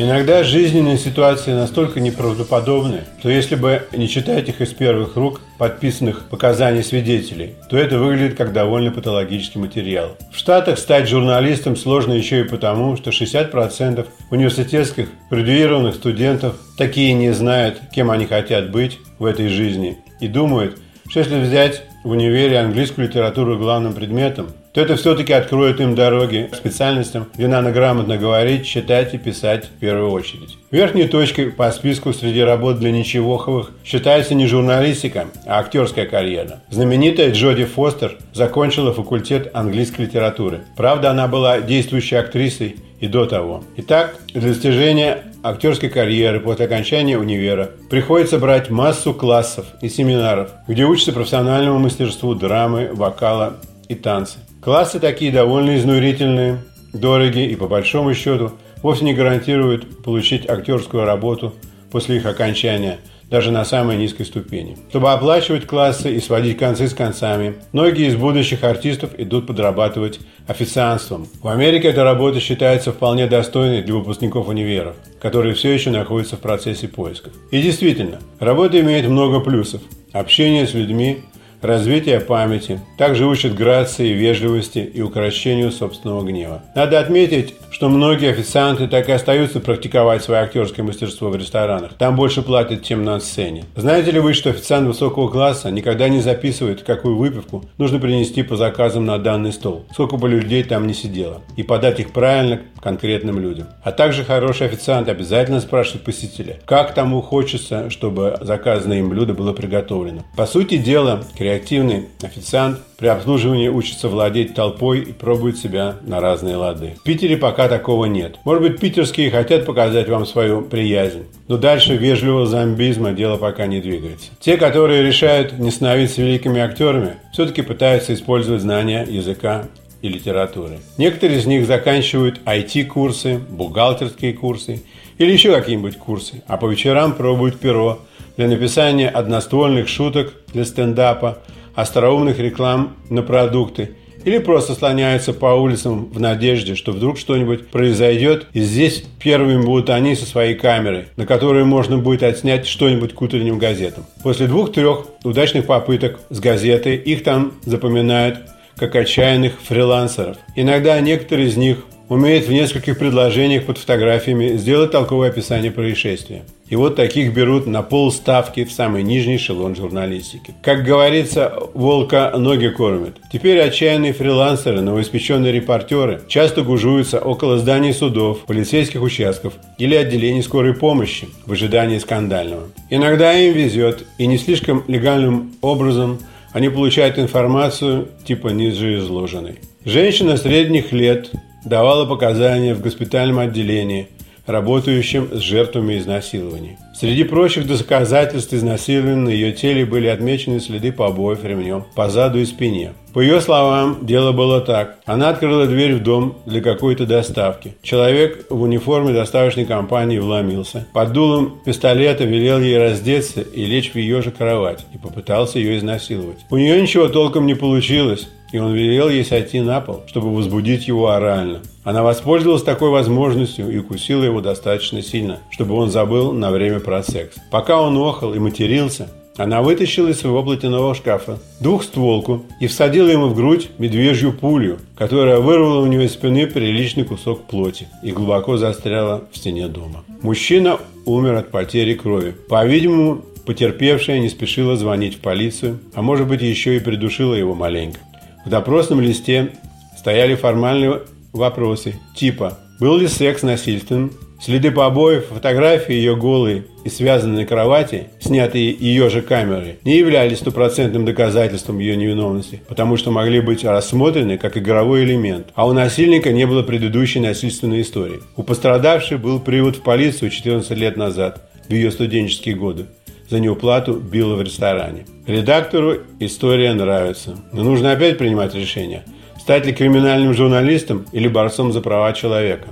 Иногда жизненные ситуации настолько неправдоподобны, что если бы не читать их из первых рук, подписанных показаний свидетелей, то это выглядит как довольно патологический материал. В Штатах стать журналистом сложно еще и потому, что 60% университетских градуированных студентов такие не знают, кем они хотят быть в этой жизни, и думают, что если взять в универе английскую литературу главным предметом, то это все-таки откроет им дороги к специальностям, где надо грамотно говорить, читать и писать в первую очередь. Верхней точкой по списку среди работ для ничегоховых считается не журналистика, а актерская карьера. Знаменитая Джоди Фостер закончила факультет английской литературы. Правда, она была действующей актрисой и до того. Итак, для достижения актерской карьеры после окончания универа приходится брать массу классов и семинаров, где учатся профессиональному мастерству драмы, вокала и танцы. Классы такие довольно изнурительные, дорогие и по большому счету вовсе не гарантируют получить актерскую работу после их окончания, даже на самой низкой ступени. Чтобы оплачивать классы и сводить концы с концами, многие из будущих артистов идут подрабатывать официантством. В Америке эта работа считается вполне достойной для выпускников универов, которые все еще находятся в процессе поисков. И действительно, работа имеет много плюсов. Общение с людьми, развития памяти, также учат грации, вежливости и укрощению собственного гнева. Надо отметить, что многие официанты так и остаются практиковать свое актерское мастерство в ресторанах. Там больше платят, чем на сцене. Знаете ли вы, что официант высокого класса никогда не записывает, какую выпивку нужно принести по заказам на данный стол, сколько бы людей там не сидело, и подать их правильно конкретным людям. А также хороший официант обязательно спрашивает посетителя, как тому хочется, чтобы заказанное им блюдо было приготовлено. По сути дела, креативный официант при обслуживании учится владеть толпой и пробует себя на разные лады. В Питере пока такого нет. Может быть, питерские хотят показать вам свою приязнь, но дальше вежливого зомбизма дело пока не двигается. Те, которые решают не становиться великими актерами, все-таки пытаются использовать знания языка и литературы. Некоторые из них заканчивают IT-курсы, бухгалтерские курсы или еще какие-нибудь курсы, а по вечерам пробуют перо для написания одноствольных шуток для стендапа, остроумных реклам на продукты или просто слоняются по улицам в надежде, что вдруг что-нибудь произойдет, и здесь первыми будут они со своей камерой, на которой можно будет отснять что-нибудь к утренним газетам. После двух-трех удачных попыток с газетой их там запоминают как отчаянных фрилансеров. Иногда некоторые из них умеют в нескольких предложениях под фотографиями сделать толковое описание происшествия. И вот таких берут на полставки в самый нижний эшелон журналистики. Как говорится, волка ноги кормят. Теперь отчаянные фрилансеры, новоиспеченные репортеры часто гужуются около зданий судов, полицейских участков или отделений скорой помощи в ожидании скандального. Иногда им везет, и не слишком легальным образом – они получают информацию типа ниже изложенной. Женщина средних лет давала показания в госпитальном отделении, работающем с жертвами изнасилований. Среди прочих доказательств изнасилования на ее теле были отмечены следы побоев ремнем по заду и спине. По ее словам, дело было так. Она открыла дверь в дом для какой-то доставки. Человек в униформе доставочной компании вломился. Под дулом пистолета велел ей раздеться и лечь в ее же кровать и попытался ее изнасиловать. У нее ничего толком не получилось, и он велел ей сойти на пол, чтобы возбудить его орально. Она воспользовалась такой возможностью и укусила его достаточно сильно, чтобы он забыл на время про секс. Пока он охал и матерился, она вытащила из своего платяного шкафа двухстволку и всадила ему в грудь медвежью пулю, которая вырвала у него из спины приличный кусок плоти и глубоко застряла в стене дома. Мужчина умер от потери крови. По-видимому, потерпевшая не спешила звонить в полицию, а может быть еще и придушила его маленько. В допросном листе стояли формальные вопросы типа «Был ли секс насильственным?», Следы побоев, фотографии ее голой и связанной кровати, снятые ее же камерой, не являлись стопроцентным доказательством ее невиновности, потому что могли быть рассмотрены как игровой элемент, а у насильника не было предыдущей насильственной истории. У пострадавшей был привод в полицию 14 лет назад, в ее студенческие годы. За неуплату била в ресторане. Редактору история нравится, но нужно опять принимать решение, стать ли криминальным журналистом или борцом за права человека.